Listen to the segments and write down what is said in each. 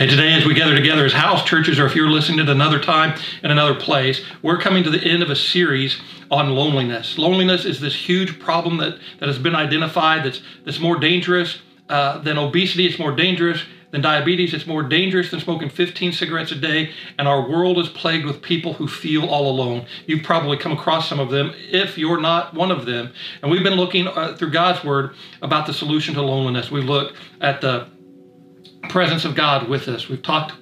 And today, as we gather together as house churches, or if you're listening at another time in another place, we're coming to the end of a series on loneliness. Loneliness is this huge problem that, that has been identified that's, that's more dangerous uh, than obesity, it's more dangerous than diabetes, it's more dangerous than smoking 15 cigarettes a day. And our world is plagued with people who feel all alone. You've probably come across some of them if you're not one of them. And we've been looking uh, through God's Word about the solution to loneliness. We look at the presence of God with us. We've talked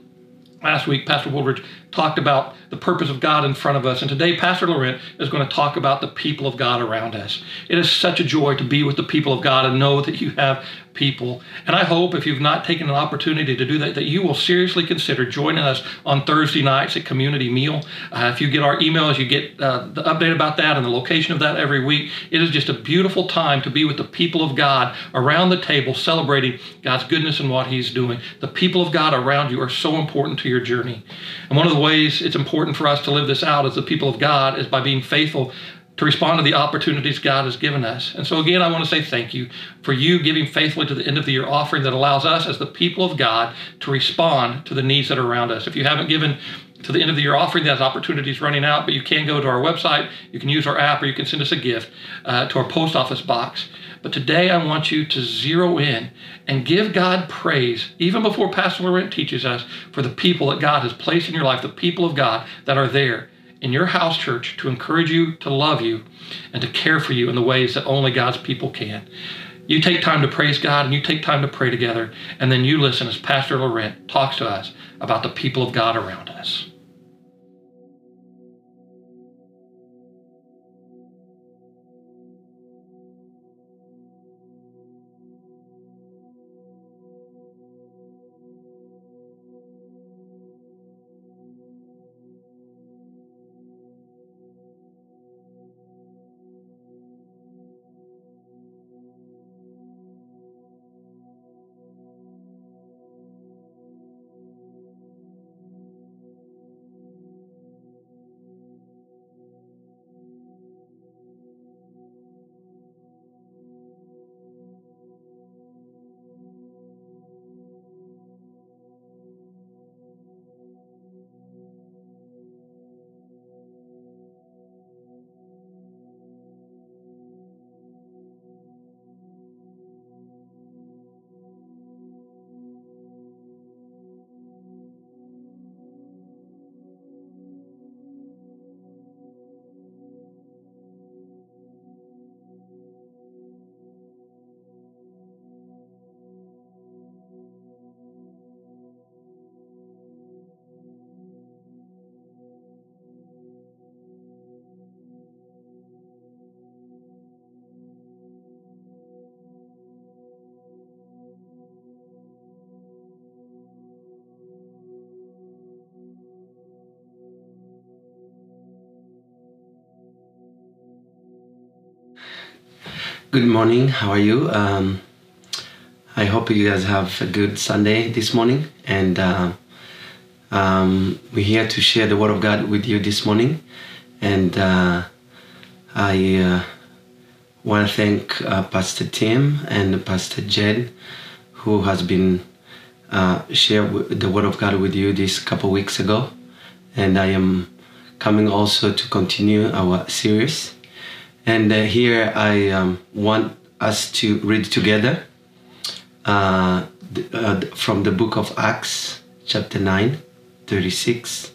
last week, Pastor Woolridge talked about the purpose of God in front of us. And today, Pastor Laurent is going to talk about the people of God around us. It is such a joy to be with the people of God and know that you have people. And I hope if you've not taken an opportunity to do that, that you will seriously consider joining us on Thursday nights at Community Meal. Uh, if you get our emails, you get uh, the update about that and the location of that every week. It is just a beautiful time to be with the people of God around the table celebrating God's goodness and what He's doing. The people of God around you are so important to your journey. And one of the ways it's important for us to live this out as the people of God is by being faithful to respond to the opportunities God has given us. And so, again, I want to say thank you for you giving faithfully to the end of the year offering that allows us, as the people of God, to respond to the needs that are around us. If you haven't given to the end of the year offering, that opportunity is running out, but you can go to our website, you can use our app, or you can send us a gift uh, to our post office box. But today, I want you to zero in and give God praise, even before Pastor Laurent teaches us, for the people that God has placed in your life, the people of God that are there in your house church to encourage you, to love you, and to care for you in the ways that only God's people can. You take time to praise God and you take time to pray together, and then you listen as Pastor Laurent talks to us about the people of God around us. Good morning. How are you? Um, I hope you guys have a good Sunday this morning, and uh, um, we're here to share the Word of God with you this morning. And uh, I uh, want to thank uh, Pastor Tim and Pastor Jed, who has been uh, share the Word of God with you this couple weeks ago, and I am coming also to continue our series. And uh, here I um, want us to read together uh, uh, from the book of Acts, chapter 9, 36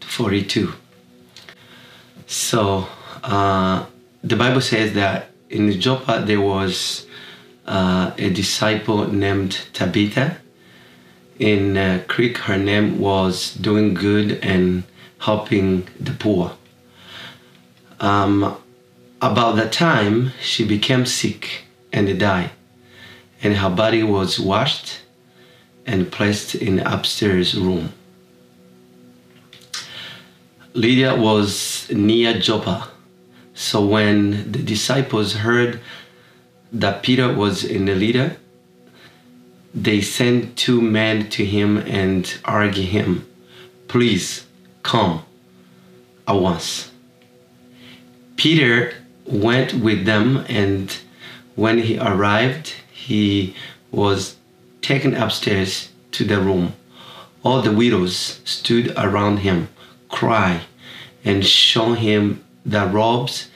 to 42. So uh, the Bible says that in Joppa there was uh, a disciple named Tabitha. In uh, Greek, her name was doing good and helping the poor. Um, about that time, she became sick and died, and her body was washed and placed in upstairs room. Lydda was near Joppa, so when the disciples heard that Peter was in the Lydda, they sent two men to him and argued him, Please come at once. Peter went with them, and when he arrived, he was taken upstairs to the room all the widows stood around him, cry, and show him the robes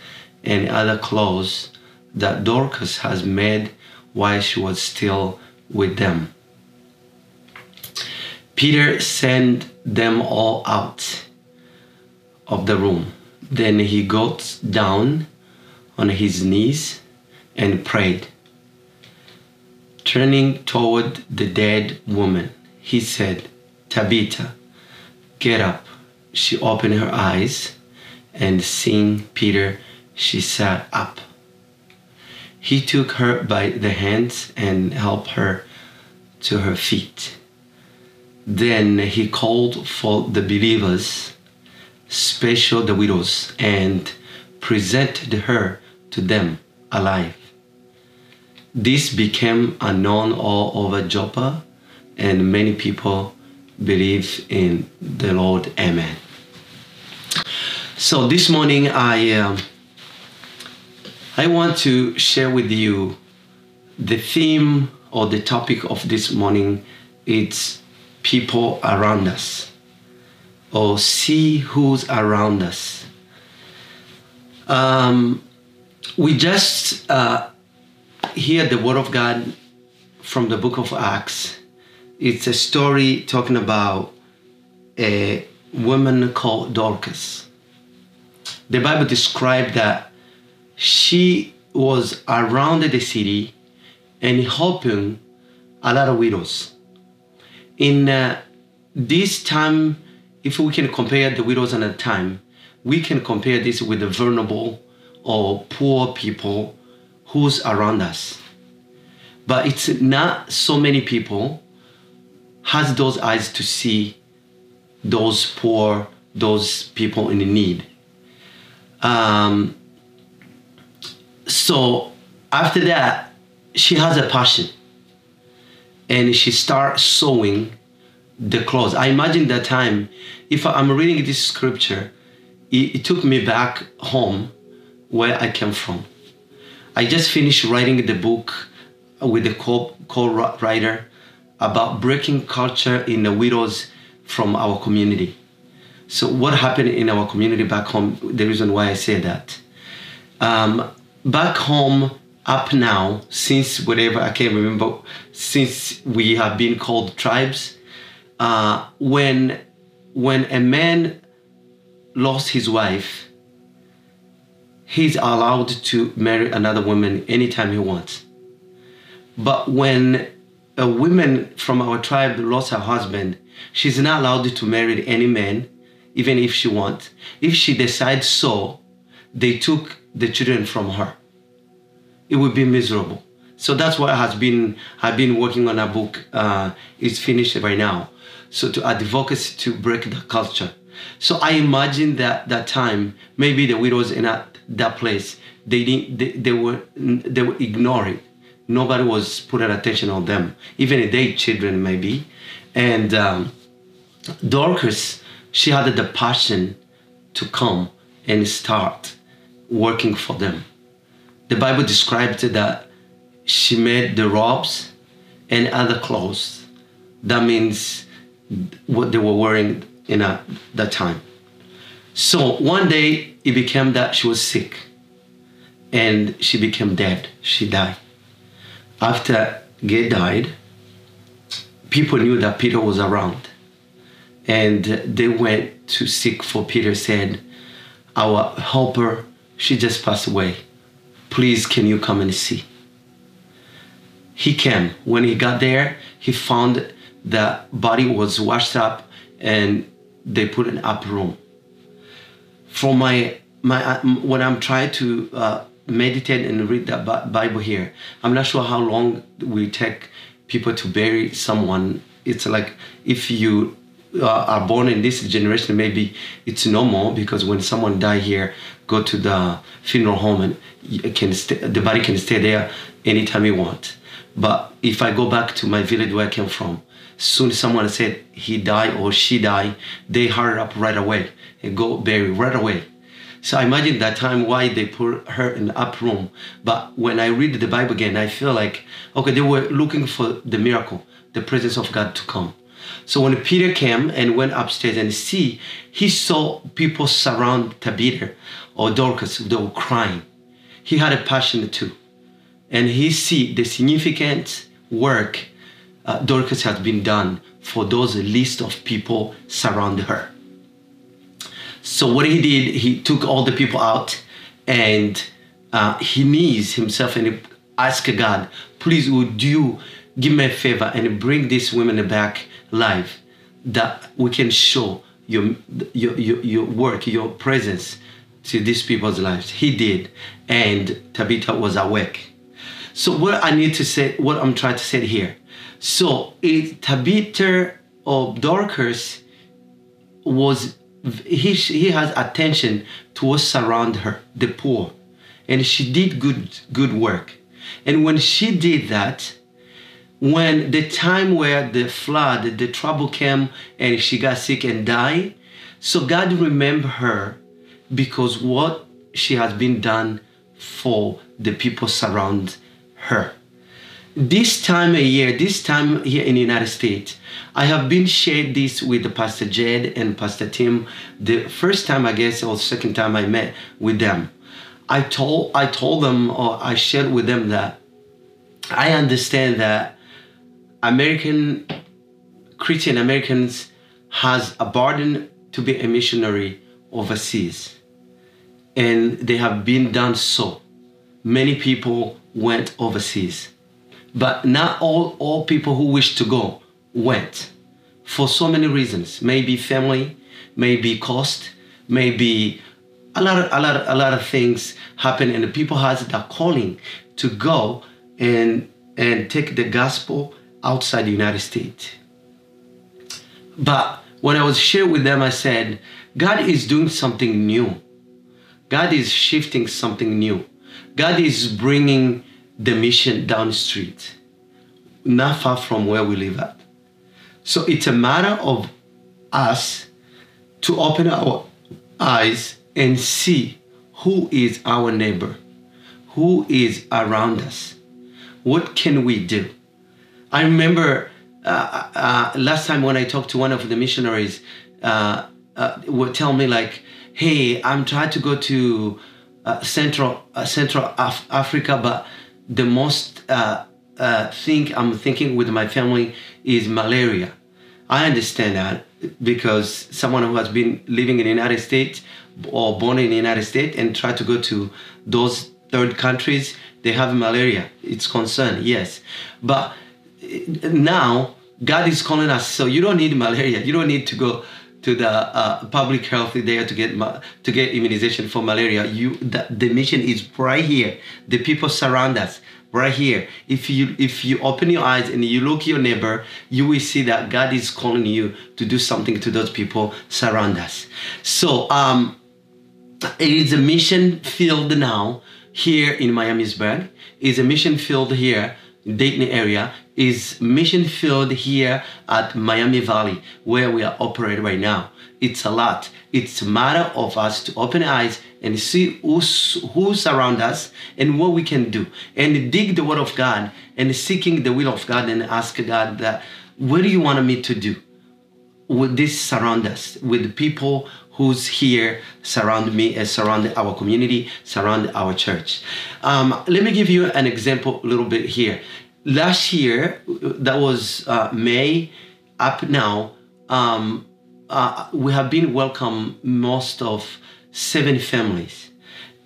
and other clothes that Dorcas has made while she was still with them. Peter sent them all out of the room. Then he got down on his knees and prayed. Turning toward the dead woman, he said, Tabitha, get up. She opened her eyes, and seeing Peter, she sat up. He took her by the hands and helped her to her feet. Then he called for the believers, special the widows, and presented her to them alive. This became a known all over Joppa, and many people believe in the Lord. Amen. So this morning, I um, I want to share with you the theme or the topic of this morning. It's people around us, or see who's around us. Um, we just uh, hear the word of God from the book of Acts. It's a story talking about a woman called Dorcas. The Bible described that she was around the city and helping a lot of widows. In uh, this time, if we can compare the widows and the time, we can compare this with the vulnerable or poor people who's around us. But it's not so many people has those eyes to see those poor, those people in need. Um, so after that, she has a passion, and she starts sewing the clothes. I imagine that time, if I'm reading this scripture, it, it took me back home where I came from. I just finished writing the book with the co writer about breaking culture in the widows from our community. So, what happened in our community back home? The reason why I say that. Um, back home, up now, since whatever I can't remember, since we have been called tribes, uh, when when a man lost his wife, he's allowed to marry another woman anytime he wants. But when a woman from our tribe lost her husband, she's not allowed to marry any man, even if she wants. If she decides so, they took the children from her. It would be miserable. So that's what has been. I've been working on a book. Uh, it's finished right now. So to advocacy to break the culture. So I imagine that that time maybe the widows in that, that place they didn't they, they were they were ignoring. Nobody was putting attention on them, even their children maybe. And um, Dorcas, she had the passion to come and start working for them. The Bible described that she made the robes and other clothes. That means what they were wearing in a, that time. So one day it became that she was sick and she became dead. She died. After Gay died, people knew that Peter was around and they went to seek for Peter, said, Our helper, she just passed away. Please, can you come and see? He came. When he got there, he found the body was washed up and they put an up room. From my my when I'm trying to uh, meditate and read the Bible here, I'm not sure how long we take people to bury someone. It's like if you uh, are born in this generation, maybe it's normal because when someone die here, go to the funeral home and can the body can stay there anytime you want. But if I go back to my village where I came from, soon someone said he died or she died, they hurry up right away go bury right away. So I imagine that time why they put her in the up room. But when I read the Bible again, I feel like, okay, they were looking for the miracle, the presence of God to come. So when Peter came and went upstairs and see, he saw people surround Tabitha or Dorcas, they were crying. He had a passion too. And he see the significant work uh, Dorcas has been done for those list of people surround her. So what he did, he took all the people out and uh, he knees himself and he asked God, please would you give me a favor and bring these women back live that we can show your, your, your, your work, your presence to these people's lives. He did, and Tabitha was awake. So what I need to say, what I'm trying to say here. So it, Tabitha of Dorcas was he he has attention towards surround her, the poor, and she did good good work. And when she did that, when the time where the flood, the trouble came, and she got sick and died, so God remember her because what she has been done for the people surround her. This time a year, this time here in the United States, I have been shared this with Pastor Jed and Pastor Tim. The first time, I guess, or second time I met with them, I told I told them or I shared with them that I understand that American Christian Americans has a burden to be a missionary overseas and they have been done so. Many people went overseas, but not all, all people who wish to go went for so many reasons. Maybe family, maybe cost, maybe a lot of, a lot of, a lot of things happen and the people has that calling to go and and take the gospel outside the United States. But when I was sharing with them, I said, God is doing something new. God is shifting something new. God is bringing the mission down the street, not far from where we live at. So it's a matter of us to open our eyes and see who is our neighbor, who is around us. What can we do? I remember uh, uh, last time when I talked to one of the missionaries, uh, uh would tell me like, hey, I'm trying to go to uh, Central uh, Central Af- Africa, but the most uh, uh, thing I'm thinking with my family is malaria. I understand that because someone who has been living in the United States or born in the United States and try to go to those third countries, they have malaria. It's concern, yes, but now God is calling us. So you don't need malaria. You don't need to go to the uh, public health there to get to get immunization for malaria. You the, the mission is right here. The people surround us right here. If you if you open your eyes and you look your neighbor, you will see that God is calling you to do something to those people surround us. So um, it is a mission field now here in Miamisburg. It's a mission field here Dayton area is mission field here at Miami Valley where we are operating right now. It's a lot. It's a matter of us to open eyes and see who's, who's around us and what we can do and dig the word of God and seeking the will of God and ask God that what do you want me to do? With this surround us with people who's here surround me and surround our community, surround our church. Um, let me give you an example a little bit here. Last year, that was uh, May, up now, um, uh, we have been welcome most of seven families.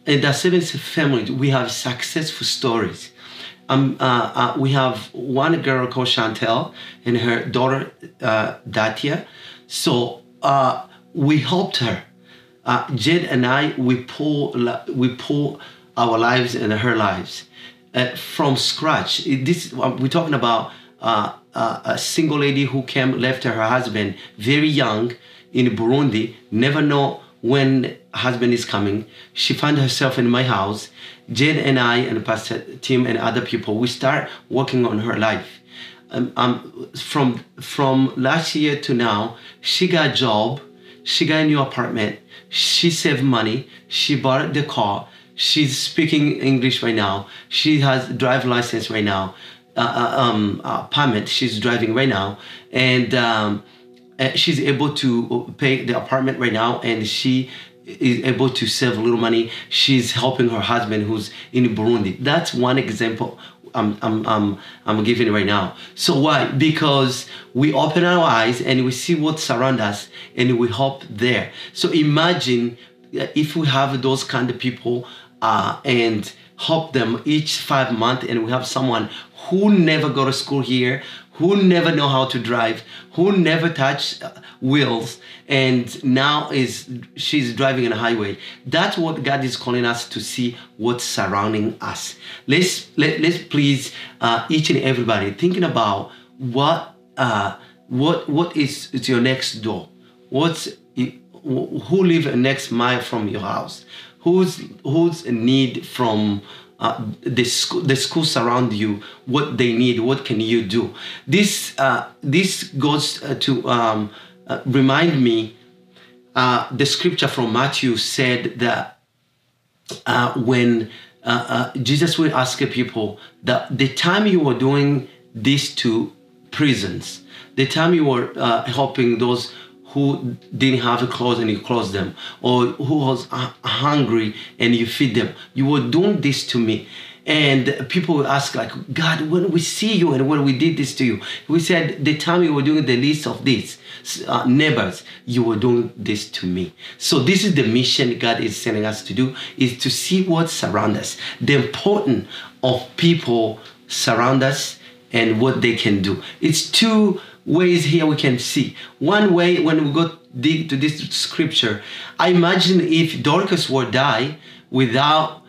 In the seven families, we have successful stories. Um, uh, uh, we have one girl called Chantel and her daughter uh, Datia. So uh, we helped her. Jed and I, we pull, we pull our lives and her lives uh, from scratch. This uh, we're talking about uh, uh, a single lady who came, left her husband very young in Burundi, never know when husband is coming. She found herself in my house. Jed and I and Pastor Tim and other people, we start working on her life. Um, um, from from last year to now, she got a job she got a new apartment. She saved money. She bought the car. She's speaking English right now. She has drive license right now. uh, uh, um, apartment she's driving right now, and um, uh, she's able to pay the apartment right now, and she is able to save a little money. She's helping her husband who's in Burundi. That's one example I'm, I'm, I'm, I'm giving right now. So why? Because we open our eyes and we see what's around us and we help there. So imagine if we have those kind of people uh, and help them each five months and we have someone who never go to school here who never know how to drive who never touch uh, wheels and now is she's driving on a highway. That's what god is calling us to see what's surrounding us. Let's let, let's please uh, each and everybody thinking about what uh, what what is, is your next door? What's who live next mile from your house who's who's in need from uh, the school the schools around you what they need what can you do? This uh, this goes uh, to um, uh, remind me uh, the scripture from matthew said that when jesus will ask people that the time you were doing this to prisons the time you were helping those who didn't have clothes and you clothed them, or who was hungry and you feed them. You were doing this to me. And people will ask, like, God, when we see you and when we did this to you, we said, the time you were doing the least of these uh, neighbors, you were doing this to me. So this is the mission God is sending us to do, is to see what's around us, the importance of people surround us and what they can do. It's two ways here we can see. One way, when we go dig to this scripture, I imagine if Dorcas were die without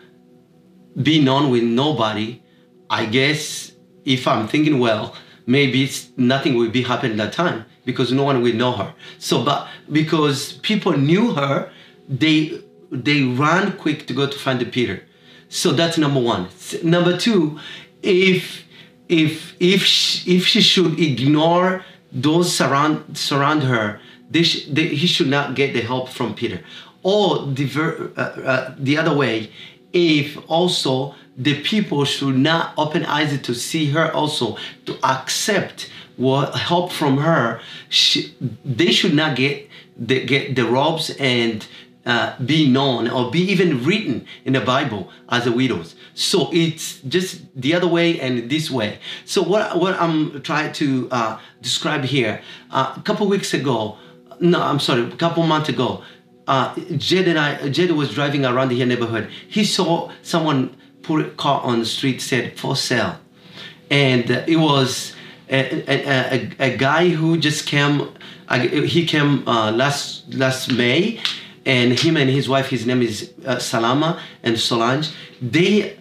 being known with nobody, I guess if I'm thinking well, maybe nothing will be happening that time because no one will know her. So, but because people knew her, they they ran quick to go to find the Peter. So that's number one. Number two, if if if she, if she should ignore those surround surround her, they sh- they, he should not get the help from Peter. Or the ver- uh, uh, the other way, if also the people should not open eyes to see her also to accept what help from her, she, they should not get the, get the robes and uh, be known or be even written in the Bible as a widows. So it's just the other way and this way. So what what I'm trying to uh, describe here, uh, a couple weeks ago, no, I'm sorry, a couple months ago, uh, Jed and I, Jed was driving around the neighborhood. He saw someone put a car on the street said for sale, and it was a, a, a, a guy who just came. Uh, he came uh, last last May and him and his wife, his name is uh, Salama and Solange. They,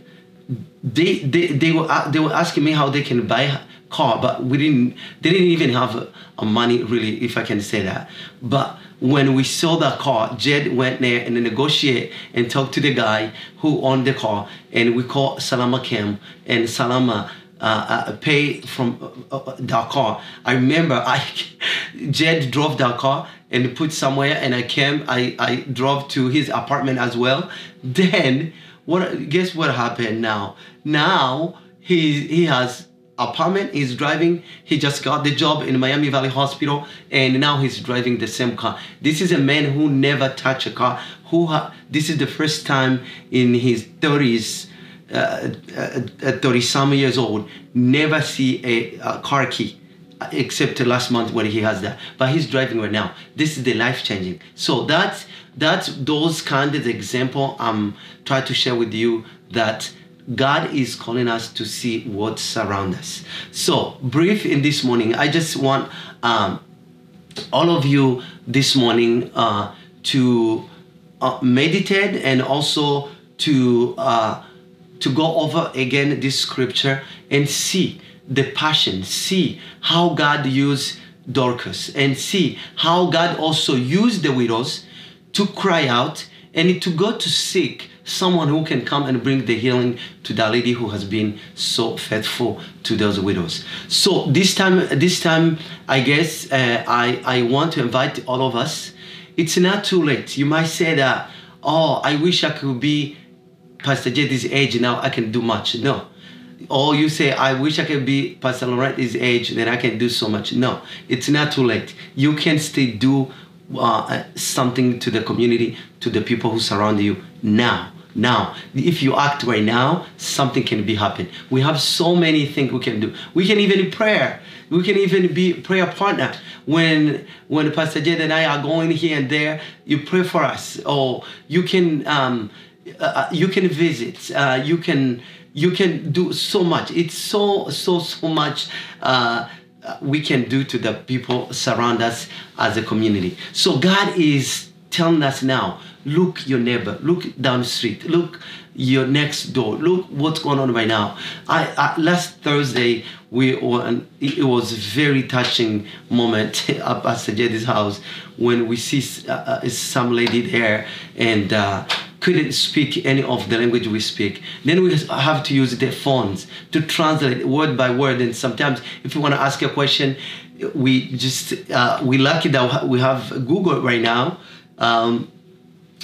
they, they, they were uh, they were asking me how they can buy a car, but we didn't. They didn't even have a, a money really, if I can say that. But when we saw that car, Jed went there and negotiate and talked to the guy who owned the car, and we called Salama Cam, and Salama uh, uh, pay from uh, uh, that car. I remember I Jed drove that car and put somewhere, and I came. I I drove to his apartment as well. Then what? Guess what happened now? Now he he has apartment he's driving he just got the job in miami valley hospital and now he's driving the same car. This is a man who never touched a car who ha- this is the first time in his 30s uh, uh, uh at 30 some years old never see a, a, car key uh, except last month when he has that. But he's driving right now. This is the life changing. So that's that's those kind of example i'm trying to share with you that god is calling us to see what's around us. So brief in this morning i just want um, all of you this morning uh, to uh, meditate and also to uh, to go over again this scripture and see the passion, see how God used Dorcas, and see how God also used the widows to cry out and to go to seek someone who can come and bring the healing to that lady who has been so faithful to those widows. So this time, this time, I guess uh, I I want to invite all of us. It's not too late. You might say that, oh, I wish I could be Pastor J, this age now, I can do much. No. or you say, I wish I could be Pastor Laurent's age, then I can do so much. No, it's not too late. You can still do uh, something to the community, to the people who surround you now. Now, if you act right now, something can be happen. We have so many things we can do. We can even prayer. We can even be prayer partner. When when Pastor Jed and I are going here and there, you pray for us, or you can um, uh, you can visit. Uh, you can you can do so much. It's so so so much. Uh, we can do to the people surround us as a community. So God is telling us now look your neighbor look down the street look your next door look what's going on right now i, I last thursday we were it was a very touching moment at pastor jeddy's house when we see uh, uh, some lady there and uh, couldn't speak any of the language we speak. Then we have to use their phones to translate word by word. And sometimes, if you want to ask a question, we just uh, we lucky that we have Google right now. Um,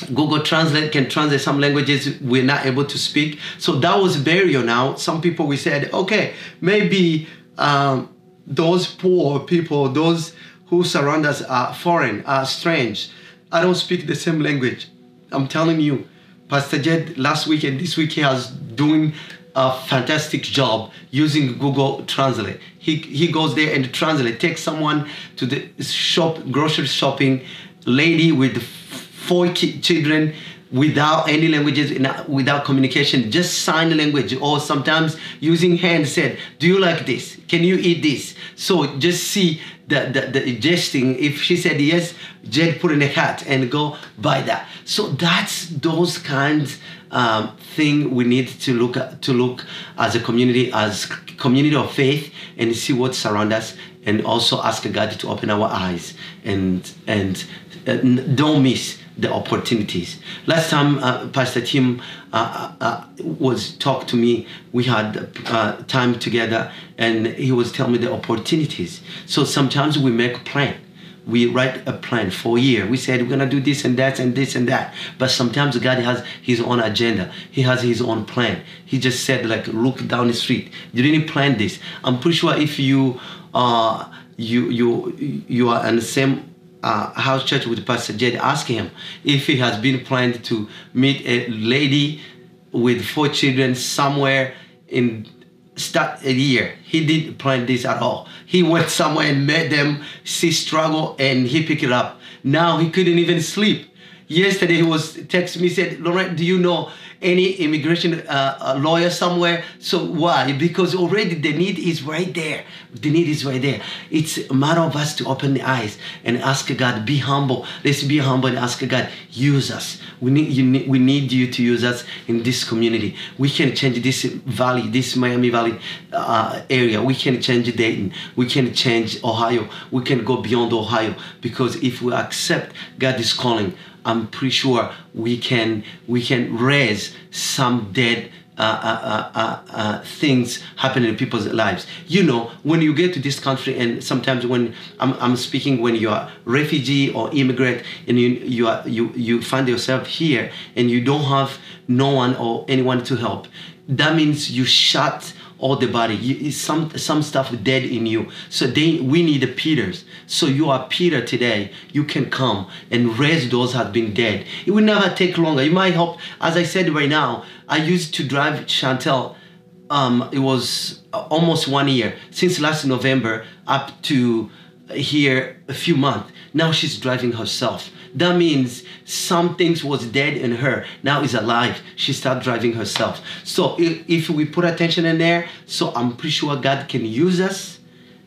Google Translate can translate some languages we're not able to speak. So that was barrier now. Some people we said, okay, maybe um, those poor people, those who surround us are foreign, are strange. I don't speak the same language. I'm telling you, Pastor Jed last week and this week he has doing a fantastic job using Google Translate. He, he goes there and translate, takes someone to the shop, grocery shopping, lady with four children without any languages, without communication, just sign language, or sometimes using hand said, Do you like this? Can you eat this? So just see the, the, gesting. If she said yes, Jed put in a hat and go buy that. So that's those kinds um, thing we need to look at, to look as a community, as community of faith, and see what surround us, and also ask God to open our eyes and and don't miss the opportunities. Last time uh, Pastor Tim uh, uh, uh was talked to me, we had uh, time together, and he was telling me the opportunities. So sometimes we make a plan. We write a plan for a year. We said we're gonna do this and that and this and that. But sometimes God has His own agenda. He has His own plan. He just said like, look down the street. You didn't plan this. I'm pretty sure if you uh you you you are in the same uh, house church with Pastor Jed, ask him if he has been planned to meet a lady with four children somewhere in start a year. He didn't plan this at all. He went somewhere and met them, see struggle, and he picked it up. Now he couldn't even sleep. Yesterday he was texting me said, Laurent, do you know any immigration uh, lawyer somewhere. So why? Because already the need is right there. The need is right there. It's a matter of us to open the eyes and ask God, be humble. Let's be humble and ask God, use us. We need you. We need you to use us in this community. We can change this valley, this Miami Valley uh, area. We can change Dayton. We can change Ohio. We can go beyond Ohio because if we accept God is calling I'm pretty sure we can we can raise some dead uh, uh, uh, uh, things happening in people's lives. You know, when you get to this country, and sometimes when I'm, I'm speaking, when you are refugee or immigrant, and you you are you you find yourself here, and you don't have no one or anyone to help, that means you shut all the body. You, some some stuff dead in you. So they we need the Peters. So you are Peter today. You can come and raise those that have been dead. It will never take longer. You might help. As I said right now, I used to drive Chantel. Um, it was almost one year since last November up to here a few months. Now she's driving herself. That means some things was dead in her, now is alive. She started driving herself. So if, if we put attention in there, so I'm pretty sure God can use us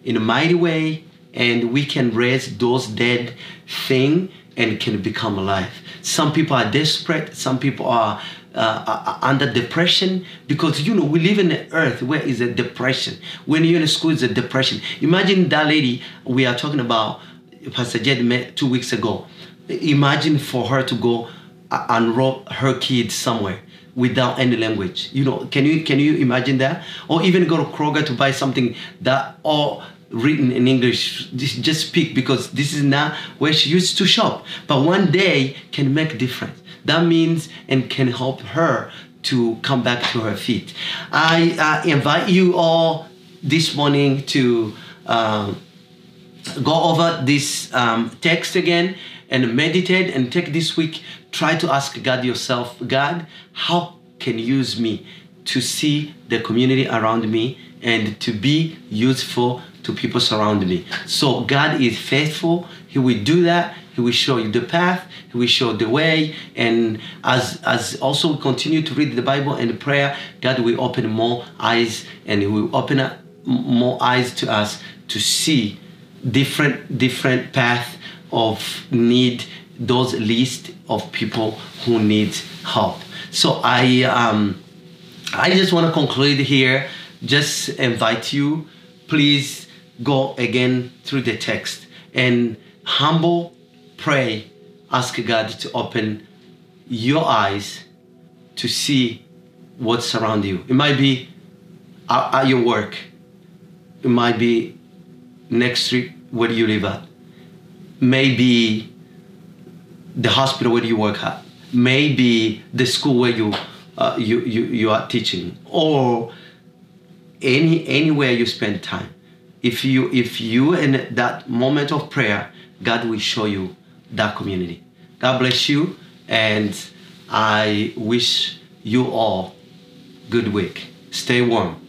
in a mighty way and we can raise those dead thing and can become alive. Some people are desperate. Some people are uh, under depression because you know we live in an earth where is a depression. When you're in school, is a depression. Imagine that lady we are talking about. Pastor Jed met two weeks ago imagine for her to go and rob her kids somewhere without any language. You know, can you can you imagine that? Or even go to Kroger to buy something that all written in English. Just, speak because this is not where she used to shop. But one day can make a difference. That means and can help her to come back to her feet. I uh, invite you all this morning to um, go over this um, text again and meditate and take this week. Try to ask God yourself, God, how can you use me to see the community around me and to be useful to people surround me. So God is faithful. He will do that. He will show you the path. He will show the way. And as as also we continue to read the Bible and the prayer, God will open more eyes and He will open up more eyes to us to see different different path of need those list of people who need help. So I um, I just want to conclude here. Just invite you, please go again through the text and humble, pray, ask God to open your eyes to see what's around you. It might be at, at your work. It might be next street where you live at. Maybe the hospital where you work at. Maybe the school where you uh, you, you you are teaching? Or any anywhere you spend time. If you if you in that moment of prayer god will show you that community. God bless you and i wish you all good week. Stay warm